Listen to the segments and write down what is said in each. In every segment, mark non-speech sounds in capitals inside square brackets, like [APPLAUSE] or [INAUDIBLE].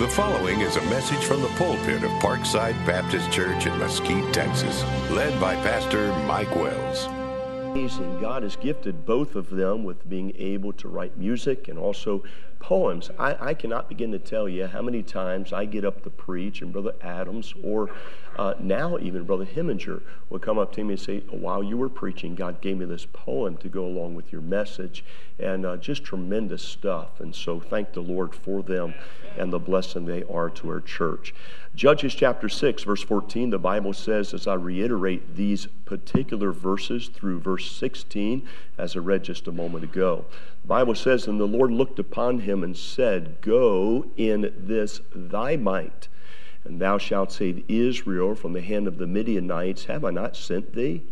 The following is a message from the pulpit of Parkside Baptist Church in Mesquite, Texas, led by Pastor Mike Wells. Amazing. God has gifted both of them with being able to write music and also poems. I, I, cannot begin to tell you how many times I get up to preach, and Brother Adams, or uh, now even Brother Heminger, will come up to me and say, While you were preaching, God gave me this poem to go along with your message. And uh, just tremendous stuff. And so thank the Lord for them and the blessing they are to our church. Judges chapter 6, verse 14, the Bible says, as I reiterate these particular verses through verse 16, as I read just a moment ago, Bible says, And the Lord looked upon him and said, Go in this thy might, and thou shalt save Israel from the hand of the Midianites. Have I not sent thee?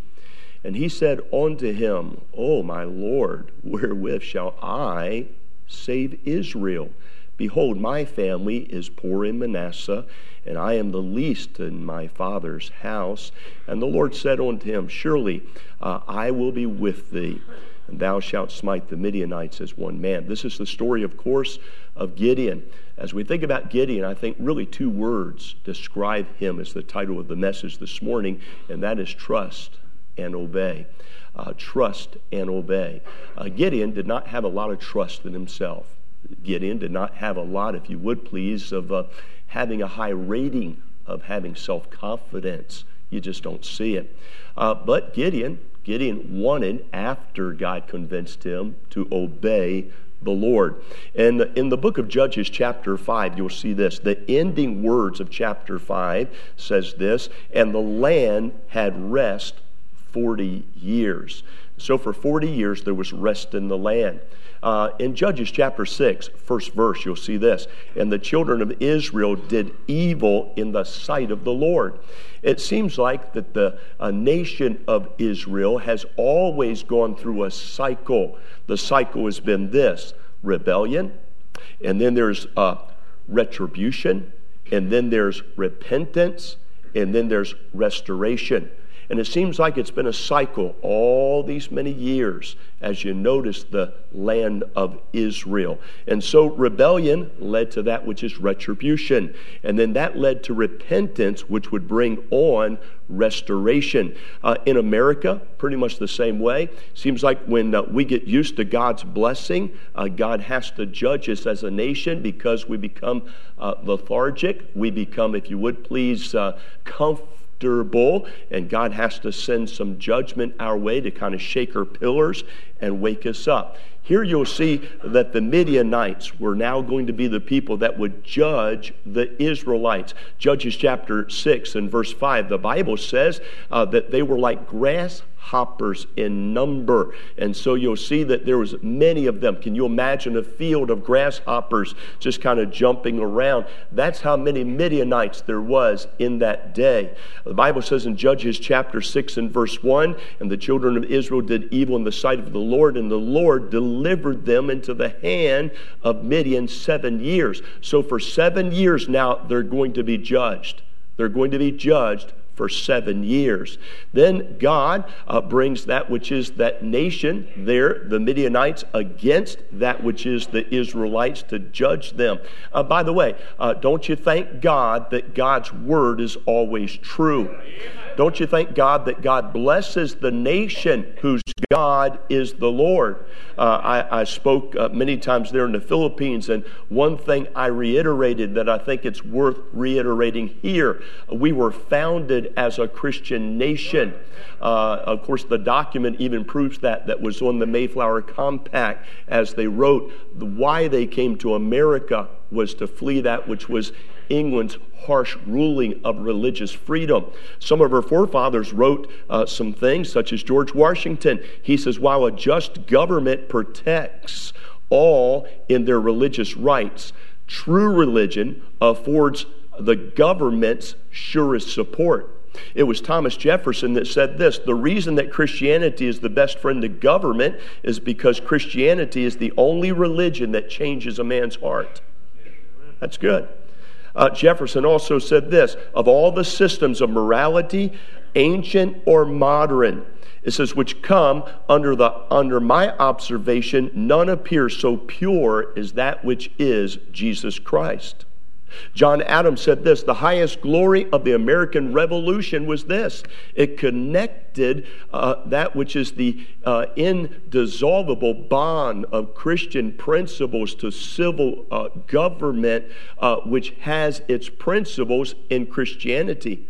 And he said unto him, O my Lord, wherewith shall I save Israel? Behold, my family is poor in Manasseh, and I am the least in my father's house. And the Lord said unto him, Surely uh, I will be with thee and thou shalt smite the Midianites as one man. This is the story, of course, of Gideon. As we think about Gideon, I think really two words describe him as the title of the message this morning, and that is trust and obey. Uh, trust and obey. Uh, Gideon did not have a lot of trust in himself. Gideon did not have a lot, if you would please, of uh, having a high rating of having self confidence. You just don't see it. Uh, but Gideon Gideon wanted, after God convinced him, to obey the Lord. And in the book of Judges, chapter 5, you'll see this. The ending words of chapter 5 says this, and the land had rest 40 years. So for 40 years, there was rest in the land. Uh, in Judges chapter 6, first verse, you'll see this. And the children of Israel did evil in the sight of the Lord. It seems like that the nation of Israel has always gone through a cycle. The cycle has been this rebellion, and then there's uh, retribution, and then there's repentance, and then there's restoration. And it seems like it's been a cycle all these many years as you notice the land of Israel. And so rebellion led to that which is retribution. And then that led to repentance, which would bring on restoration. Uh, in America, pretty much the same way. Seems like when uh, we get used to God's blessing, uh, God has to judge us as a nation because we become uh, lethargic. We become, if you would please, uh, comfortable comfortable, and God has to send some judgment our way to kind of shake our pillars and wake us up. Here you'll see that the Midianites were now going to be the people that would judge the Israelites. Judges chapter 6 and verse 5, the Bible says uh, that they were like grass hoppers in number. And so you'll see that there was many of them. Can you imagine a field of grasshoppers just kind of jumping around? That's how many Midianites there was in that day. The Bible says in Judges chapter 6 and verse 1, and the children of Israel did evil in the sight of the Lord, and the Lord delivered them into the hand of Midian seven years. So for seven years now, they're going to be judged. They're going to be judged for seven years. Then God uh, brings that which is that nation there, the Midianites, against that which is the Israelites to judge them. Uh, by the way, uh, don't you thank God that God's word is always true? Don't you thank God that God blesses the nation whose God is the Lord? Uh, I, I, spoke uh, many times there in the Philippines, and one thing I reiterated that I think it's worth reiterating here we were founded as a Christian nation. Uh, of course, the document even proves that, that was on the Mayflower Compact as they wrote why they came to America was to flee that which was England's harsh ruling of religious freedom. Some of her forefathers wrote uh, some things, such as George Washington. He says, while a just government protects all in their religious rights, true religion affords the government's surest support. It was Thomas Jefferson that said this The reason that Christianity is the best friend to government is because Christianity is the only religion that changes a man's heart. That's good. Uh, Jefferson also said this of all the systems of morality, ancient or modern, it says, which come under, the, under my observation, none appears so pure as that which is Jesus Christ. John Adams said this the highest glory of the American Revolution was this it connected uh, that which is the uh, indissoluble bond of Christian principles to civil uh, government, uh, which has its principles in Christianity.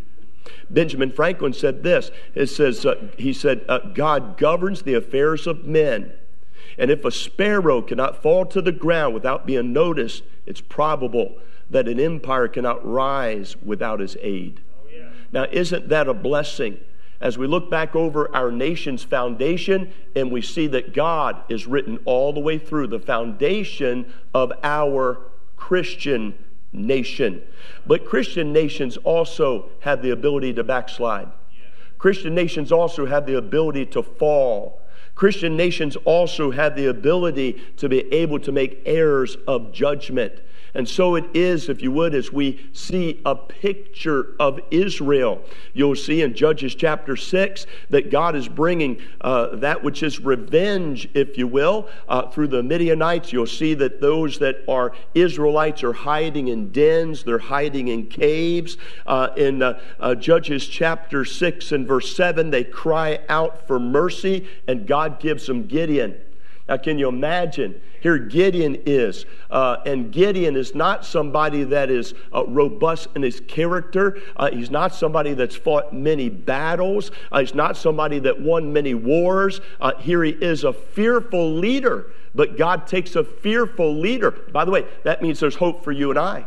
Benjamin Franklin said this it says, uh, he said, uh, God governs the affairs of men. And if a sparrow cannot fall to the ground without being noticed, it's probable that an empire cannot rise without his aid. Now, isn't that a blessing? As we look back over our nation's foundation and we see that God is written all the way through the foundation of our Christian nation. But Christian nations also have the ability to backslide. Christian nations also have the ability to fall. Christian nations also have the ability to be able to make errors of judgment. And so it is, if you would, as we see a picture of Israel. You'll see in Judges chapter 6 that God is bringing uh, that which is revenge, if you will, uh, through the Midianites. You'll see that those that are Israelites are hiding in dens, they're hiding in caves. Uh, in uh, uh, Judges chapter 6 and verse 7, they cry out for mercy, and God gives them Gideon. Now, can you imagine? Here, Gideon is. Uh, and Gideon is not somebody that is uh, robust in his character. Uh, he's not somebody that's fought many battles. Uh, he's not somebody that won many wars. Uh, here he is a fearful leader. But God takes a fearful leader. By the way, that means there's hope for you and I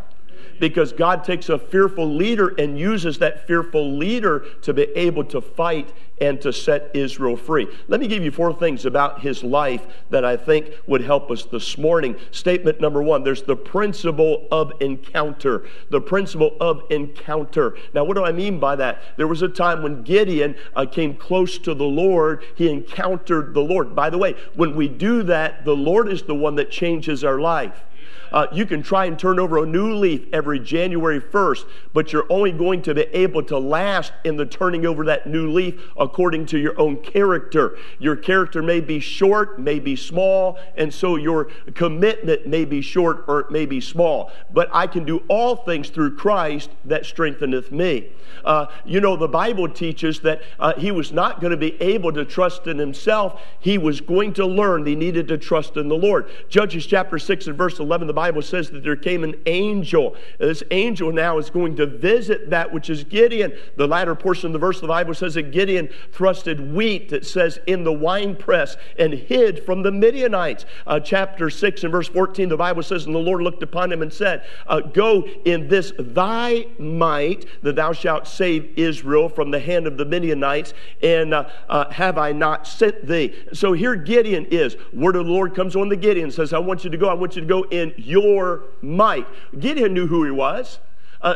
because God takes a fearful leader and uses that fearful leader to be able to fight and to set Israel free. Let me give you four things about his life that I think would help us this morning. Statement number one there's the principle of encounter. The principle of encounter. Now, what do I mean by that? There was a time when Gideon uh, came close to the Lord, he encountered the Lord. By the way, when we do that, the Lord is the one that changes our life. Uh, you can try and turn over a new leaf every January 1st, but you're only going to be able to last in the turning over that new leaf according to your own character. Your character may be short, may be small, and so your commitment may be short or it may be small. But I can do all things through Christ that strengtheneth me. Uh, you know, the Bible teaches that uh, he was not going to be able to trust in himself. He was going to learn he needed to trust in the Lord. Judges chapter 6 and verse 11, the Bible says that there came an angel. This angel now is going to visit that which is Gideon. The latter portion of the verse of the Bible says that Gideon thrusted wheat, it says, in the winepress and hid from the Midianites. Uh, chapter 6 and verse 14, the Bible says, And the Lord looked upon him and said, uh, Go in this thy might, that thou shalt save Israel from the hand of the Midianites, and uh, uh have I not sent thee? So here Gideon is. Word of the Lord comes on the Gideon, says, I want you to go, I want you to go in your might. Gideon knew who he was. Uh,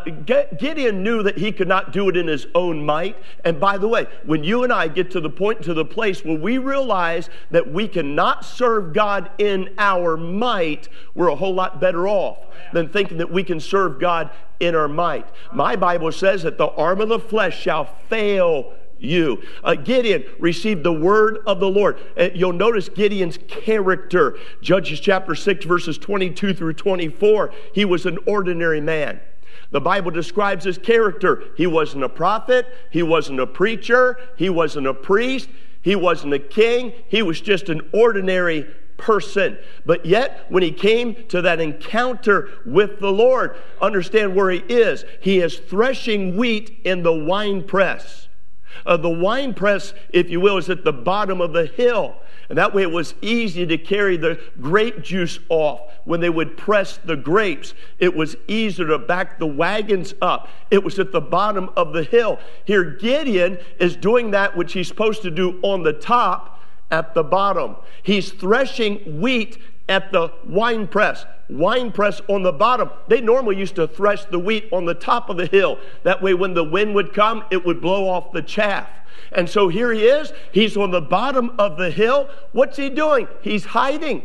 Gideon knew that he could not do it in his own might. And by the way, when you and I get to the point, to the place where we realize that we cannot serve God in our might, we're a whole lot better off than thinking that we can serve God in our might. My Bible says that the arm of the flesh shall fail you. Uh, Gideon received the word of the Lord. Uh, you'll notice Gideon's character. Judges chapter 6, verses 22 through 24. He was an ordinary man. The Bible describes his character. He wasn't a prophet, he wasn't a preacher, he wasn't a priest, he wasn't a king, he was just an ordinary person. But yet, when he came to that encounter with the Lord, understand where he is. He is threshing wheat in the wine press. Uh, the wine press, if you will, is at the bottom of the hill. And that way it was easy to carry the grape juice off when they would press the grapes. It was easier to back the wagons up. It was at the bottom of the hill. Here, Gideon is doing that which he's supposed to do on the top at the bottom. He's threshing wheat at the wine press. Wine press on the bottom. They normally used to thresh the wheat on the top of the hill. That way, when the wind would come, it would blow off the chaff. And so here he is. He's on the bottom of the hill. What's he doing? He's hiding.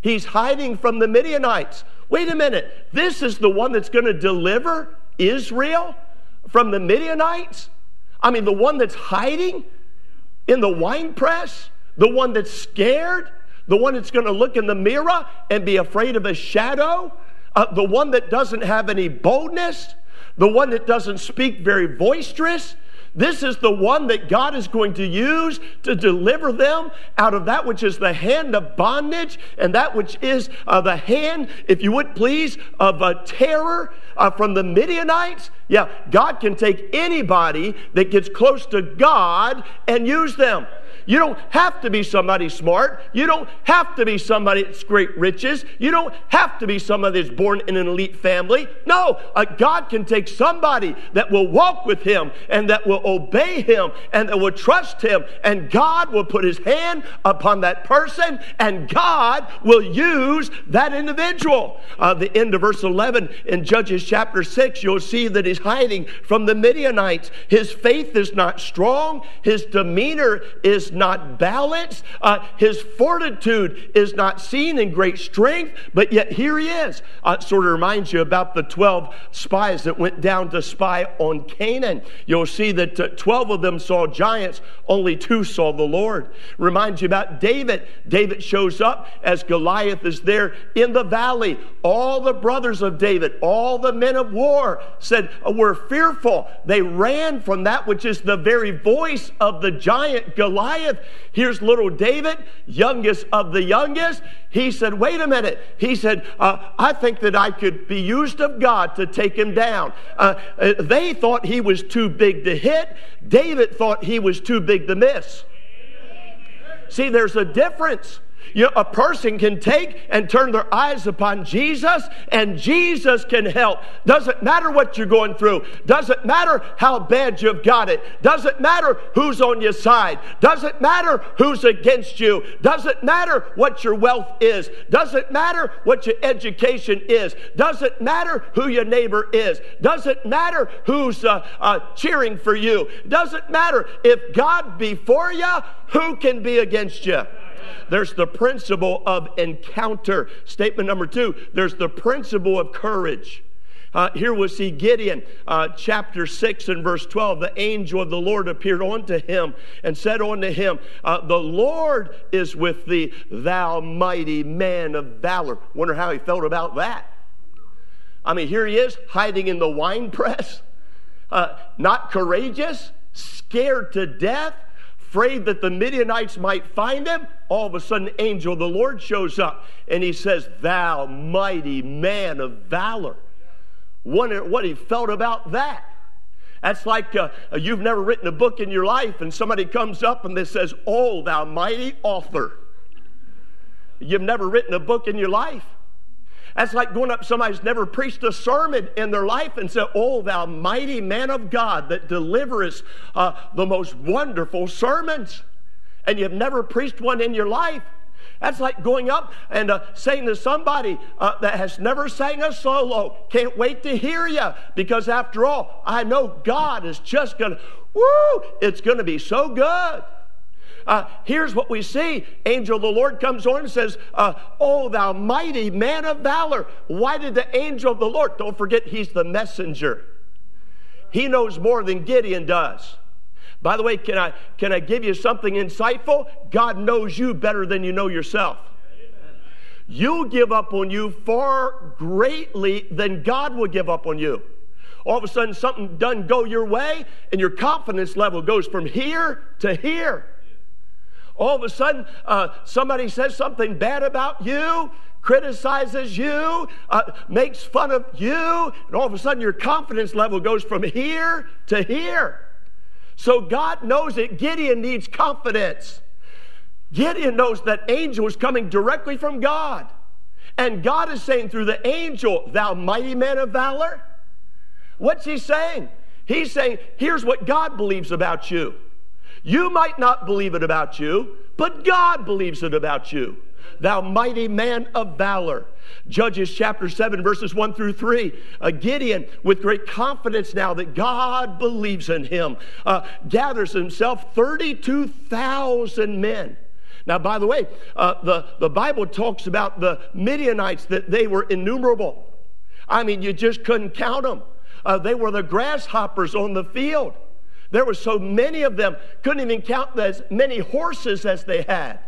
He's hiding from the Midianites. Wait a minute. This is the one that's going to deliver Israel from the Midianites? I mean, the one that's hiding in the wine press? The one that's scared? The one that's going to look in the mirror and be afraid of a shadow? uh, the one that doesn't have any boldness, the one that doesn't speak very boisterous. This is the one that God is going to use to deliver them out of that which is the hand of bondage and that which is uh, the hand, if you would please, of a terror uh, from the Midianites. Yeah, God can take anybody that gets close to God and use them. You don't have to be somebody smart. You don't have to be somebody that's great riches. You don't have to be somebody that's born in an elite family. No, uh, God can take somebody that will walk with Him and that will obey Him and that will trust Him, and God will put His hand upon that person, and God will use that individual. Uh, the end of verse 11 in Judges chapter 6, you'll see that he's hiding from the Midianites. His faith is not strong, his demeanor is not balanced. Uh, his fortitude is not seen in great strength, but yet here he is. Uh, sort of reminds you about the 12 spies that went down to spy on Canaan. You'll see that uh, 12 of them saw giants, only two saw the Lord. Reminds you about David. David shows up as Goliath is there in the valley. All the brothers of David, all the men of war said, We're fearful. They ran from that which is the very voice of the giant Goliath. Goliath. Here's little David, youngest of the youngest. He said, Wait a minute. He said, uh, I think that I could be used of God to take him down. Uh, uh, they thought he was too big to hit, David thought he was too big to miss. See, there's a difference. You know, a person can take and turn their eyes upon Jesus, and Jesus can help. Doesn't matter what you're going through. Doesn't matter how bad you've got it. Doesn't matter who's on your side. Doesn't matter who's against you. Doesn't matter what your wealth is. Doesn't matter what your education is. Doesn't matter who your neighbor is. Doesn't matter who's uh, uh, cheering for you. Doesn't matter if God be for you, who can be against you? There's the principle of encounter. Statement number two there's the principle of courage. Uh, here we see Gideon, uh, chapter 6 and verse 12. The angel of the Lord appeared unto him and said unto him, uh, The Lord is with thee, thou mighty man of valor. Wonder how he felt about that. I mean, here he is hiding in the wine press, uh, not courageous, scared to death afraid that the Midianites might find him, all of a sudden, angel of the Lord shows up and he says, Thou mighty man of valor. Wonder what he felt about that. That's like uh, you've never written a book in your life, and somebody comes up and they says, Oh, thou mighty author. You've never written a book in your life. That's like going up somebody who's never preached a sermon in their life and say, Oh, thou mighty man of God that deliverest uh, the most wonderful sermons. And you've never preached one in your life. That's like going up and uh, saying to somebody uh, that has never sang a solo, can't wait to hear you because after all, I know God is just going to, woo, it's going to be so good. Uh, here's what we see. Angel of the Lord comes on and says, uh, Oh, thou mighty man of valor. Why did the angel of the Lord, don't forget, he's the messenger. He knows more than Gideon does. By the way, can I, can I give you something insightful? God knows you better than you know yourself. You'll give up on you far greatly than God will give up on you. All of a sudden, something doesn't go your way, and your confidence level goes from here to here. All of a sudden, uh, somebody says something bad about you, criticizes you, uh, makes fun of you, and all of a sudden your confidence level goes from here to here. So God knows that Gideon needs confidence. Gideon knows that angel is coming directly from God. And God is saying through the angel, Thou mighty man of valor. What's he saying? He's saying, Here's what God believes about you. You might not believe it about you, but God believes it about you. Thou mighty man of valor. Judges chapter 7, verses 1 through 3. Uh, Gideon, with great confidence now that God believes in him, uh, gathers himself 32,000 men. Now, by the way, uh, the, the Bible talks about the Midianites that they were innumerable. I mean, you just couldn't count them. Uh, they were the grasshoppers on the field. There were so many of them, couldn't even count as many horses as they had.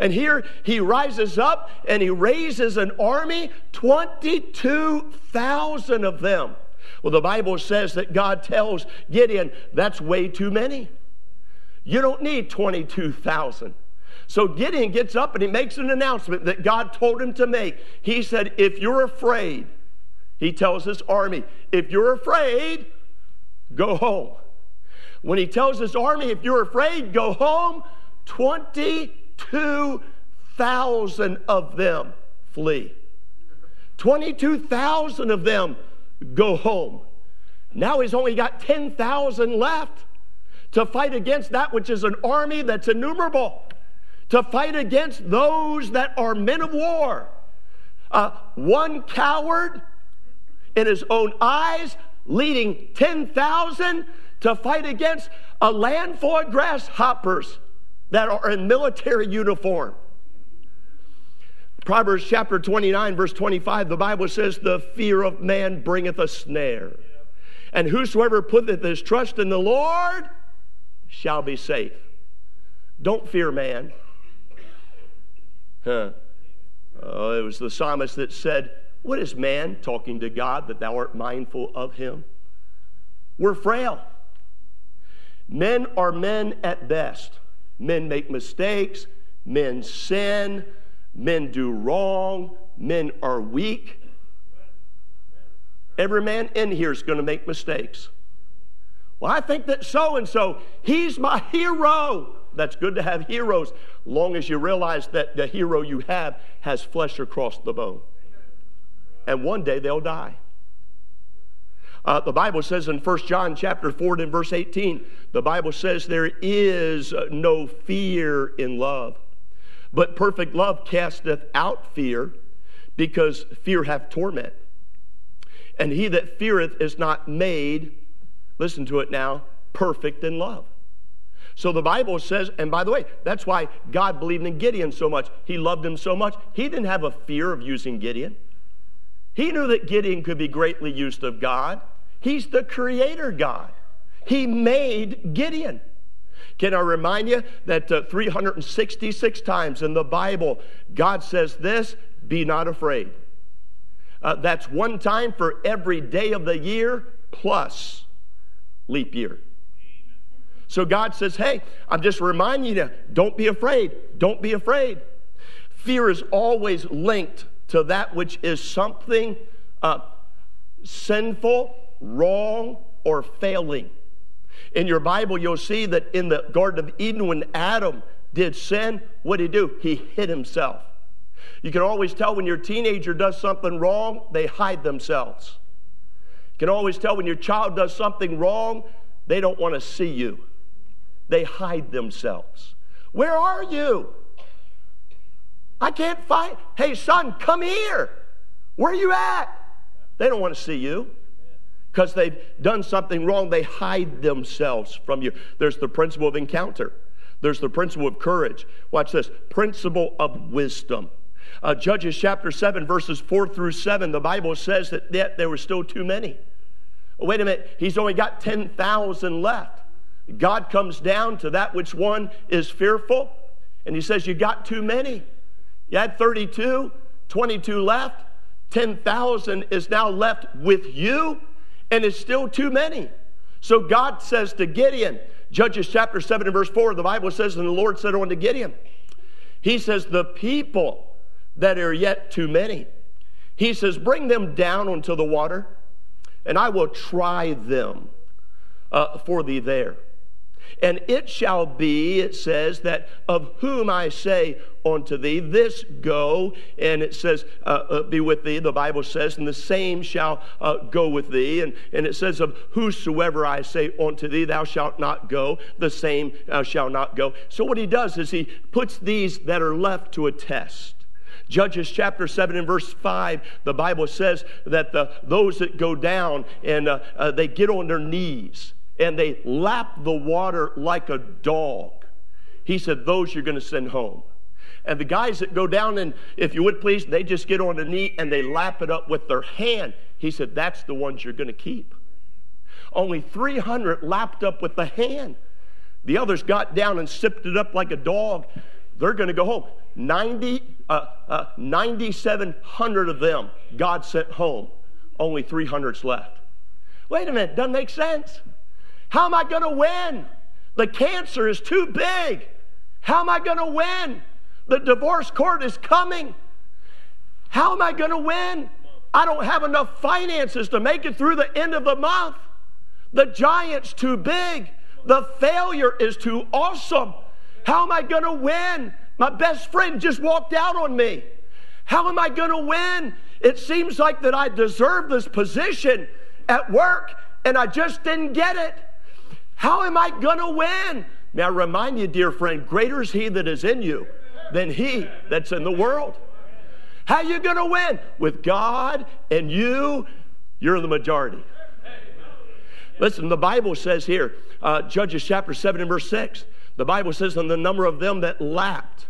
And here he rises up and he raises an army, 22,000 of them. Well, the Bible says that God tells Gideon, that's way too many. You don't need 22,000. So Gideon gets up and he makes an announcement that God told him to make. He said, If you're afraid, he tells his army, if you're afraid, go home. When he tells his army, if you're afraid, go home, 22,000 of them flee. 22,000 of them go home. Now he's only got 10,000 left to fight against that which is an army that's innumerable, to fight against those that are men of war. Uh, one coward in his own eyes, leading 10,000 to fight against a land full of grasshoppers that are in military uniform. Proverbs chapter 29, verse 25, the Bible says, The fear of man bringeth a snare. And whosoever putteth his trust in the Lord shall be safe. Don't fear man. Huh. Oh, it was the psalmist that said, What is man talking to God that thou art mindful of him? We're frail. Men are men at best. Men make mistakes, men sin, men do wrong, men are weak. Every man in here is going to make mistakes. Well, I think that so and so, he's my hero. That's good to have heroes, long as you realize that the hero you have has flesh across the bone. And one day they'll die. Uh, the Bible says in 1 John chapter 4 and verse 18, the Bible says there is no fear in love. But perfect love casteth out fear, because fear hath torment. And he that feareth is not made, listen to it now, perfect in love. So the Bible says, and by the way, that's why God believed in Gideon so much. He loved him so much. He didn't have a fear of using Gideon. He knew that Gideon could be greatly used of God. He's the creator God. He made Gideon. Can I remind you that uh, 366 times in the Bible, God says this be not afraid. Uh, that's one time for every day of the year plus leap year. So God says, hey, I'm just reminding you, don't be afraid. Don't be afraid. Fear is always linked to that which is something uh, sinful, wrong, or failing. In your Bible, you'll see that in the Garden of Eden, when Adam did sin, what did he do? He hid himself. You can always tell when your teenager does something wrong, they hide themselves. You can always tell when your child does something wrong, they don't want to see you. They hide themselves. Where are you? I can't find. Hey, son, come here. Where are you at? They don't want to see you because they've done something wrong, they hide themselves from you. There's the principle of encounter, there's the principle of courage. Watch this principle of wisdom. Uh, Judges chapter 7, verses 4 through 7, the Bible says that yet there were still too many. Wait a minute, he's only got 10,000 left. God comes down to that which one is fearful, and he says, You got too many. You had 32, 22 left, 10,000 is now left with you and it's still too many. So God says to Gideon, Judges chapter 7 and verse 4, the Bible says, And the Lord said unto Gideon, He says, The people that are yet too many, He says, Bring them down unto the water, and I will try them uh, for thee there. And it shall be, it says, that of whom I say unto thee, this go, and it says, uh, uh, be with thee, the Bible says, and the same shall uh, go with thee. And, and it says, of whosoever I say unto thee, thou shalt not go, the same uh, shall not go. So what he does is he puts these that are left to a test. Judges chapter 7 and verse 5, the Bible says that the, those that go down and uh, uh, they get on their knees and they lap the water like a dog. He said, Those you're going to send home. And the guys that go down and, if you would please, they just get on the knee and they lap it up with their hand. He said, That's the ones you're going to keep. Only 300 lapped up with the hand. The others got down and sipped it up like a dog. they're going to go home. 90, uh, uh, 9,700 of them God sent home. Only 300's left. Wait a minute, doesn't make sense. How am I going to win? The cancer is too big. How am I going to win? The divorce court is coming. How am I going to win? I don't have enough finances to make it through the end of the month. The giant's too big. The failure is too awesome. How am I going to win? My best friend just walked out on me. How am I going to win? It seems like that I deserve this position at work and I just didn't get it. How am I going to win? May I remind you, dear friend, greater is he that is in you than he that's in the world. How are you going to win? With God and you, you're the majority. Listen, the Bible says here, uh, Judges chapter 7 and verse 6, the Bible says, and the number of them that lapped,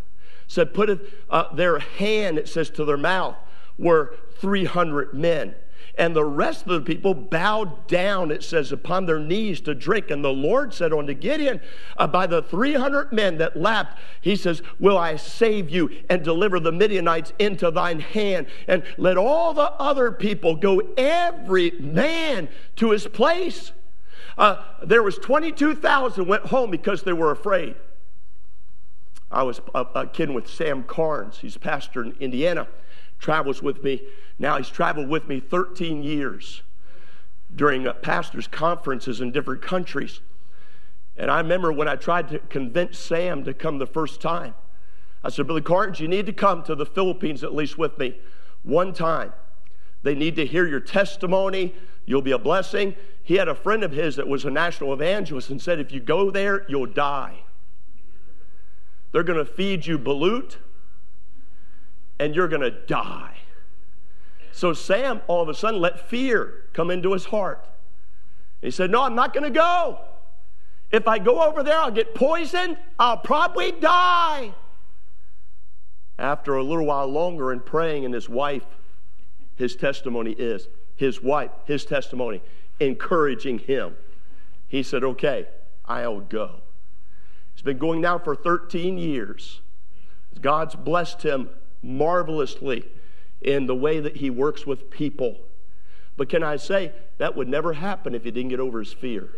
said, put uh, their hand, it says, to their mouth, were 300 men. And the rest of the people bowed down, it says, upon their knees to drink. And the Lord said unto Gideon, uh, By the 300 men that lapped, he says, Will I save you and deliver the Midianites into thine hand? And let all the other people go, every man to his place. Uh, there was 22,000 went home because they were afraid. I was a, a kid with Sam Carnes. He's a pastor in Indiana. Travels with me. Now he's traveled with me 13 years during uh, pastors' conferences in different countries. And I remember when I tried to convince Sam to come the first time. I said, Billy Carnes, you need to come to the Philippines at least with me one time. They need to hear your testimony. You'll be a blessing. He had a friend of his that was a national evangelist and said, if you go there, you'll die. They're going to feed you balut and you're going to die. So Sam all of a sudden let fear come into his heart. He said, No, I'm not going to go. If I go over there, I'll get poisoned. I'll probably die. After a little while longer and praying, and his wife, his testimony is, his wife, his testimony, encouraging him. He said, Okay, I'll go. He's been going now for 13 years. God's blessed him marvelously in the way that he works with people. But can I say, that would never happen if he didn't get over his fear.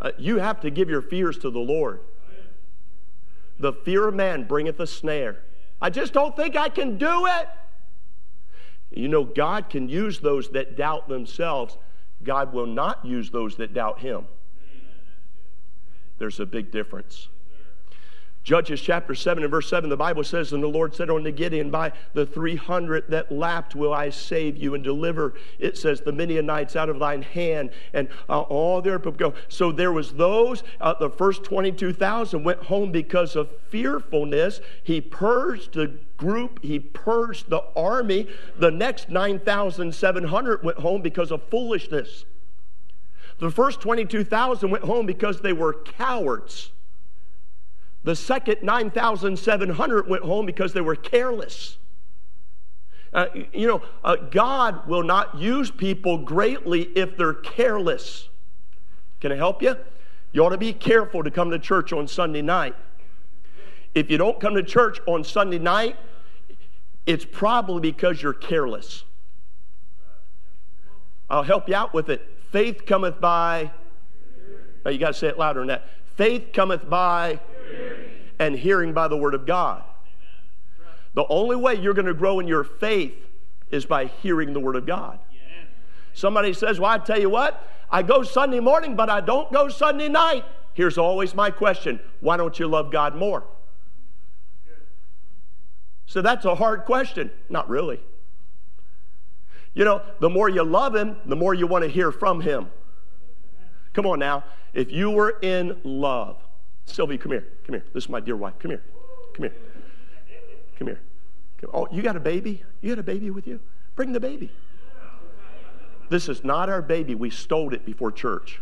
Uh, you have to give your fears to the Lord. The fear of man bringeth a snare. I just don't think I can do it. You know, God can use those that doubt themselves. God will not use those that doubt Him. There's a big difference. Judges chapter 7 and verse 7, the Bible says, And the Lord said unto Gideon, By the 300 that lapped will I save you and deliver, it says, the Midianites out of thine hand, and uh, all their people go. So there was those, uh, the first 22,000 went home because of fearfulness. He purged the group, he purged the army. The next 9,700 went home because of foolishness. The first 22,000 went home because they were cowards. The second 9,700 went home because they were careless. Uh, you know, uh, God will not use people greatly if they're careless. Can I help you? You ought to be careful to come to church on Sunday night. If you don't come to church on Sunday night, it's probably because you're careless. I'll help you out with it. Faith cometh by, you got to say it louder than that. Faith cometh by and hearing by the word of God. The only way you're going to grow in your faith is by hearing the word of God. Somebody says, Well, I tell you what, I go Sunday morning, but I don't go Sunday night. Here's always my question why don't you love God more? So that's a hard question. Not really. You know, the more you love Him, the more you want to hear from Him. Come on now. If you were in love, Sylvie, come here. Come here. This is my dear wife. Come here. Come here. Come here. Come. Oh, you got a baby? You got a baby with you? Bring the baby. This is not our baby. We stole it before church.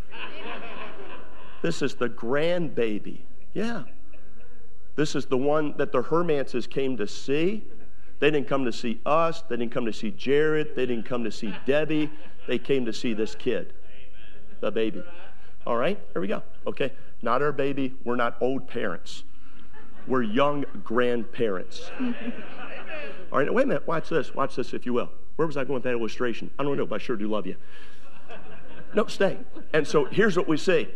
This is the grandbaby. Yeah. This is the one that the Hermanses came to see. They didn't come to see us. They didn't come to see Jared. They didn't come to see Debbie. They came to see this kid, the baby. All right, here we go. Okay, not our baby. We're not old parents. We're young grandparents. All right, wait a minute. Watch this. Watch this, if you will. Where was I going with that illustration? I don't know, but I sure do love you. No, stay. And so here's what we see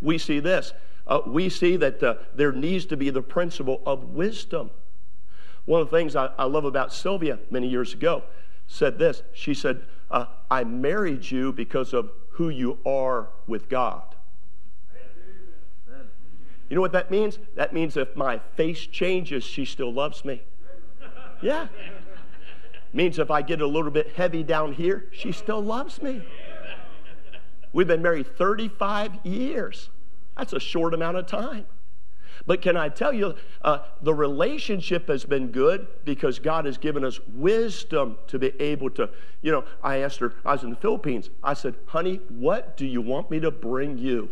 we see this. Uh, we see that uh, there needs to be the principle of wisdom. One of the things I, I love about Sylvia many years ago said this. She said, uh, I married you because of who you are with God. You know what that means? That means if my face changes, she still loves me. Yeah. Means if I get a little bit heavy down here, she still loves me. We've been married 35 years. That's a short amount of time. But can I tell you, uh, the relationship has been good because God has given us wisdom to be able to. You know, I asked her, I was in the Philippines. I said, honey, what do you want me to bring you?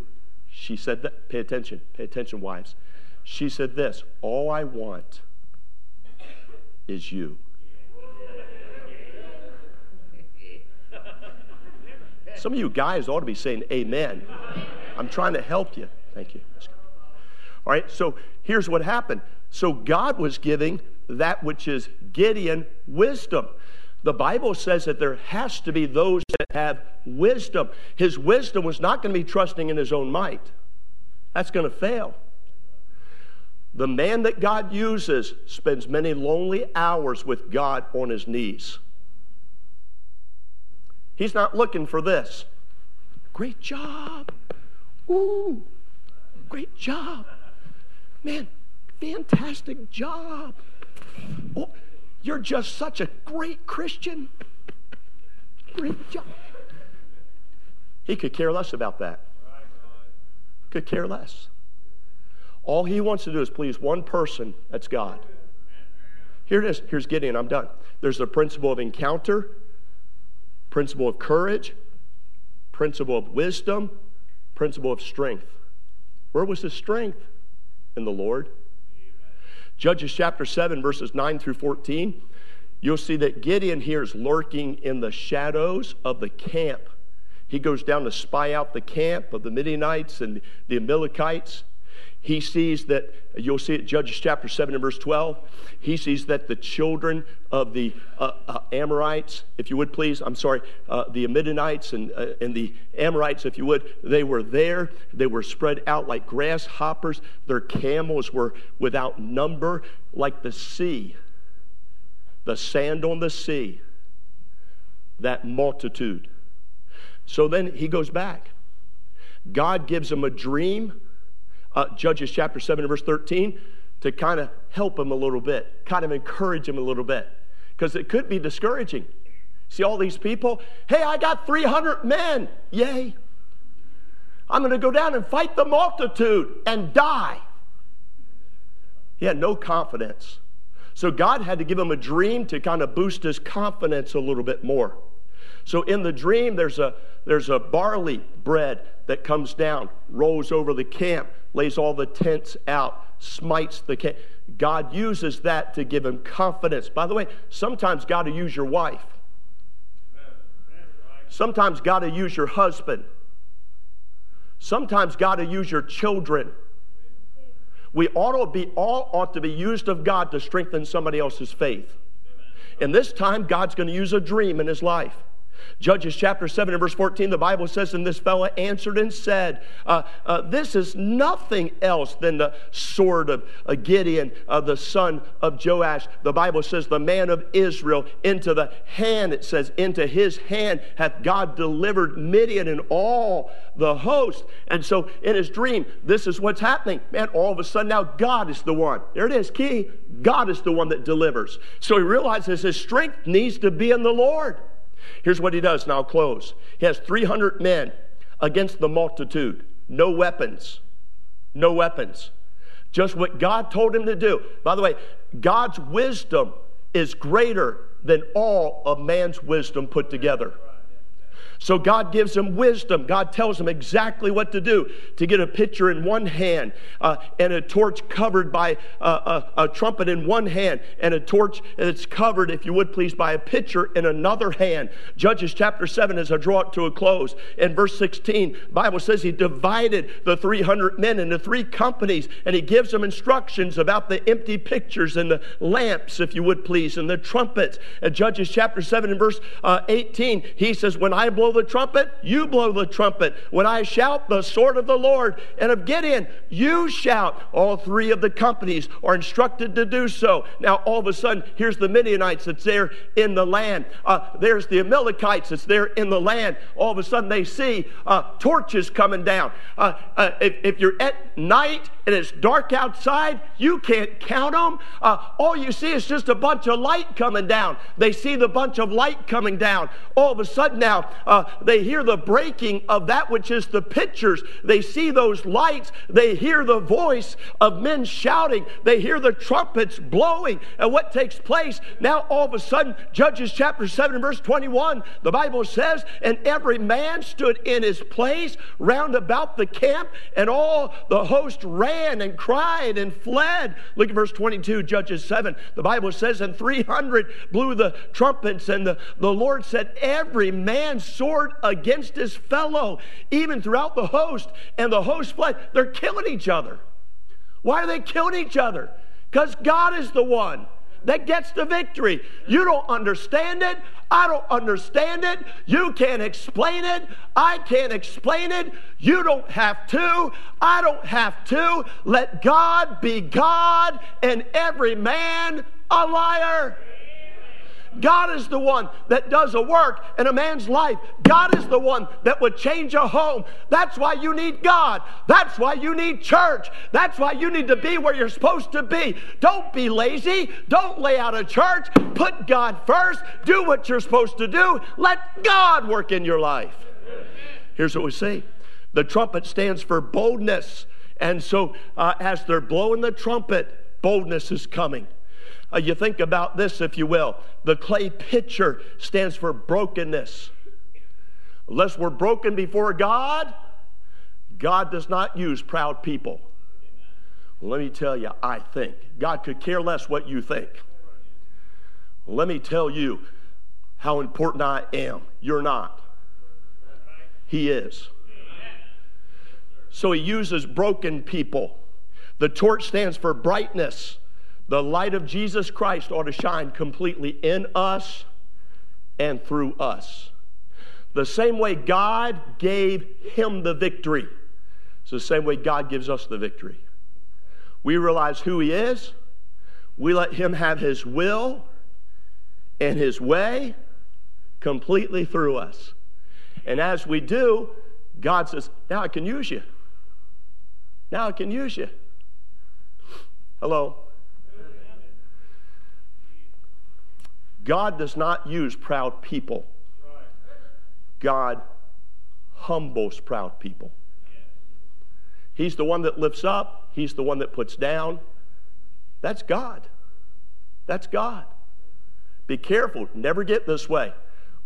She said that, pay attention, pay attention, wives. She said this, all I want is you. Some of you guys ought to be saying amen. I'm trying to help you. Thank you. All right, so here's what happened. So God was giving that which is Gideon wisdom. The Bible says that there has to be those that have wisdom. His wisdom was not going to be trusting in his own might, that's going to fail. The man that God uses spends many lonely hours with God on his knees. He's not looking for this. Great job. Ooh, great job. Man, fantastic job. Oh, you're just such a great Christian. Great job. He could care less about that. Could care less. All he wants to do is please one person, that's God. Here it is. Here's Gideon. I'm done. There's the principle of encounter, principle of courage, principle of wisdom, principle of strength. Where was his strength? In the Lord. Judges chapter 7, verses 9 through 14, you'll see that Gideon here is lurking in the shadows of the camp. He goes down to spy out the camp of the Midianites and the Amalekites. He sees that, you'll see it, Judges chapter 7 and verse 12. He sees that the children of the uh, uh, Amorites, if you would please, I'm sorry, uh, the Midianites and, uh, and the Amorites, if you would, they were there. They were spread out like grasshoppers. Their camels were without number, like the sea, the sand on the sea, that multitude. So then he goes back. God gives him a dream uh, Judges chapter 7 and verse 13 to kind of help him a little bit, kind of encourage him a little bit, because it could be discouraging. See all these people? Hey, I got 300 men. Yay. I'm going to go down and fight the multitude and die. He had no confidence. So God had to give him a dream to kind of boost his confidence a little bit more. So in the dream, there's a, there's a barley bread that comes down, rolls over the camp, lays all the tents out, smites the camp. God uses that to give him confidence. By the way, sometimes God will use your wife. Sometimes God will use your husband. Sometimes God will use your children. We ought to be all ought to be used of God to strengthen somebody else's faith. And this time, God's going to use a dream in his life. Judges chapter 7 and verse 14, the Bible says, And this fellow answered and said, uh, uh, This is nothing else than the sword of uh, Gideon, the son of Joash. The Bible says, The man of Israel, into the hand, it says, into his hand hath God delivered Midian and all the host. And so in his dream, this is what's happening. Man, all of a sudden now God is the one. There it is, key. God is the one that delivers. So he realizes his strength needs to be in the Lord. Here's what he does, and I'll close. He has 300 men against the multitude, no weapons, no weapons. Just what God told him to do. By the way, God's wisdom is greater than all of man's wisdom put together. So God gives him wisdom. God tells him exactly what to do to get a pitcher in one hand uh, and a torch covered by uh, a, a, trumpet in one hand and a torch that's covered, if you would please, by a pitcher in another hand. Judges chapter 7, as I draw it to a close, in verse 16, Bible says he divided the 300 men into three companies and he gives them instructions about the empty pitchers and the lamps, if you would please, and the trumpets. In Judges chapter 7 and verse uh, 18, he says, When I blow blow the trumpet, you blow the trumpet. When I shout the sword of the Lord and of Gideon, you shout. All three of the companies are instructed to do so. Now, all of a sudden, here's the Midianites that's there in the land. Uh, there's the Amalekites that's there in the land. All of a sudden, they see uh, torches coming down. Uh, uh if, if you're at night and it's dark outside, you can't count them. Uh, all you see is just a bunch of light coming down. They see the bunch of light coming down. All of a sudden now, uh, they hear the breaking of that which is the pitchers. They see those lights. They hear the voice of men shouting. They hear the trumpets blowing. And what takes place? Now, all of a sudden, Judges chapter 7, verse 21, the Bible says, And every man stood in his place round about the camp, and all the host ran and cried and fled. Look at verse 22, Judges 7. The Bible says, And 300 blew the trumpets, and the, the Lord said, every man's sword against his fellow, even throughout the host. And the host fled. They're killing each other. Why are they killing each other? Because God is the one that gets the victory. You don't understand it. I don't understand it. You can't explain it. I can't explain it. You don't have to. I don't have to. Let God be God and every man a liar. God is the one that does a work in a man's life. God is the one that would change a home. That's why you need God. That's why you need church. That's why you need to be where you're supposed to be. Don't be lazy. Don't lay out a church. Put God first. Do what you're supposed to do. Let God work in your life. Here's what we see the trumpet stands for boldness. And so, uh, as they're blowing the trumpet, boldness is coming. Uh, you think about this, if you will. The clay pitcher stands for brokenness. Unless we're broken before God, God does not use proud people. Let me tell you, I think. God could care less what you think. Let me tell you how important I am. You're not. He is. So he uses broken people. The torch stands for brightness. The light of Jesus Christ ought to shine completely in us and through us. The same way God gave him the victory, it's the same way God gives us the victory. We realize who he is, we let him have his will and his way completely through us. And as we do, God says, Now I can use you. Now I can use you. Hello? God does not use proud people. God humbles proud people. He's the one that lifts up, He's the one that puts down. That's God. That's God. Be careful. Never get this way.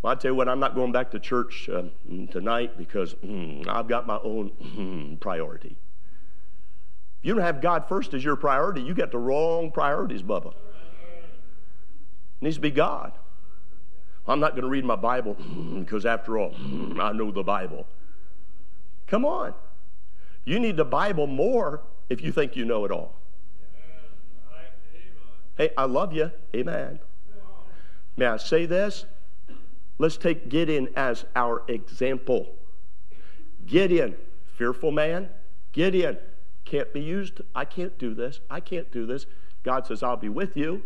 Well, I tell you what, I'm not going back to church uh, tonight because mm, I've got my own mm, priority. If you don't have God first as your priority, you got the wrong priorities, Bubba needs to be God. I'm not going to read my Bible [CLEARS THROAT] because, after all, [CLEARS THROAT] I know the Bible. Come on. You need the Bible more if you think you know it all. Hey, I love you. Amen. May I say this? Let's take Gideon as our example. Gideon, fearful man. Gideon, can't be used. I can't do this. I can't do this. God says, I'll be with you.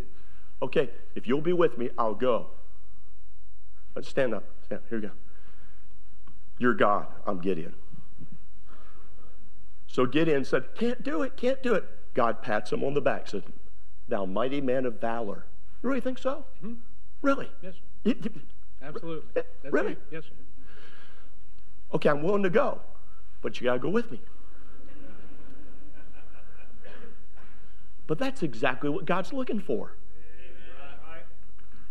Okay, if you'll be with me, I'll go. Let's stand up. Stand. Here we go. You're God. I'm Gideon. So Gideon said, Can't do it, can't do it. God pats him on the back, says, Thou mighty man of valor. You really think so? Mm-hmm. Really? Yes. You, you, Absolutely. That's really? Right. Yes. Sir. Okay, I'm willing to go, but you got to go with me. but that's exactly what God's looking for.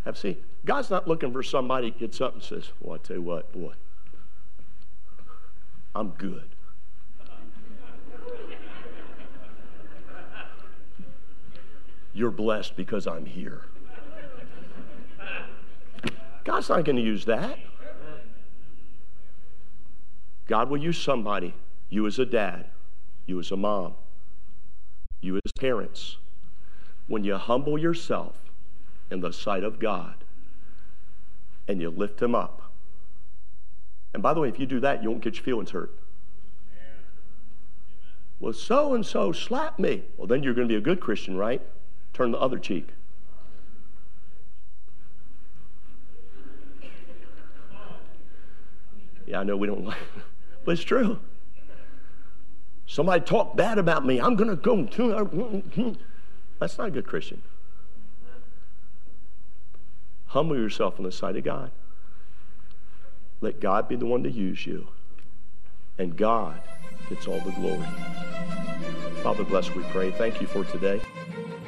Have seen. God's not looking for somebody gets up and says, Well, I tell you what, boy, I'm good. You're blessed because I'm here. God's not going to use that. God will use somebody, you as a dad, you as a mom, you as parents. When you humble yourself in the sight of God and you lift Him up. And by the way, if you do that, you won't get your feelings hurt. Well, so and so slapped me. Well, then you're going to be a good Christian, right? Turn the other cheek. Yeah, I know we don't like [LAUGHS] but it's true. Somebody talked bad about me. I'm going to go. That's not a good Christian. Humble yourself in the sight of God. Let God be the one to use you. And God gets all the glory. Father, bless, we pray. Thank you for today.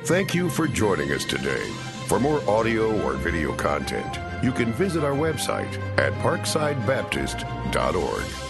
Thank you for joining us today. For more audio or video content, you can visit our website at parksidebaptist.org.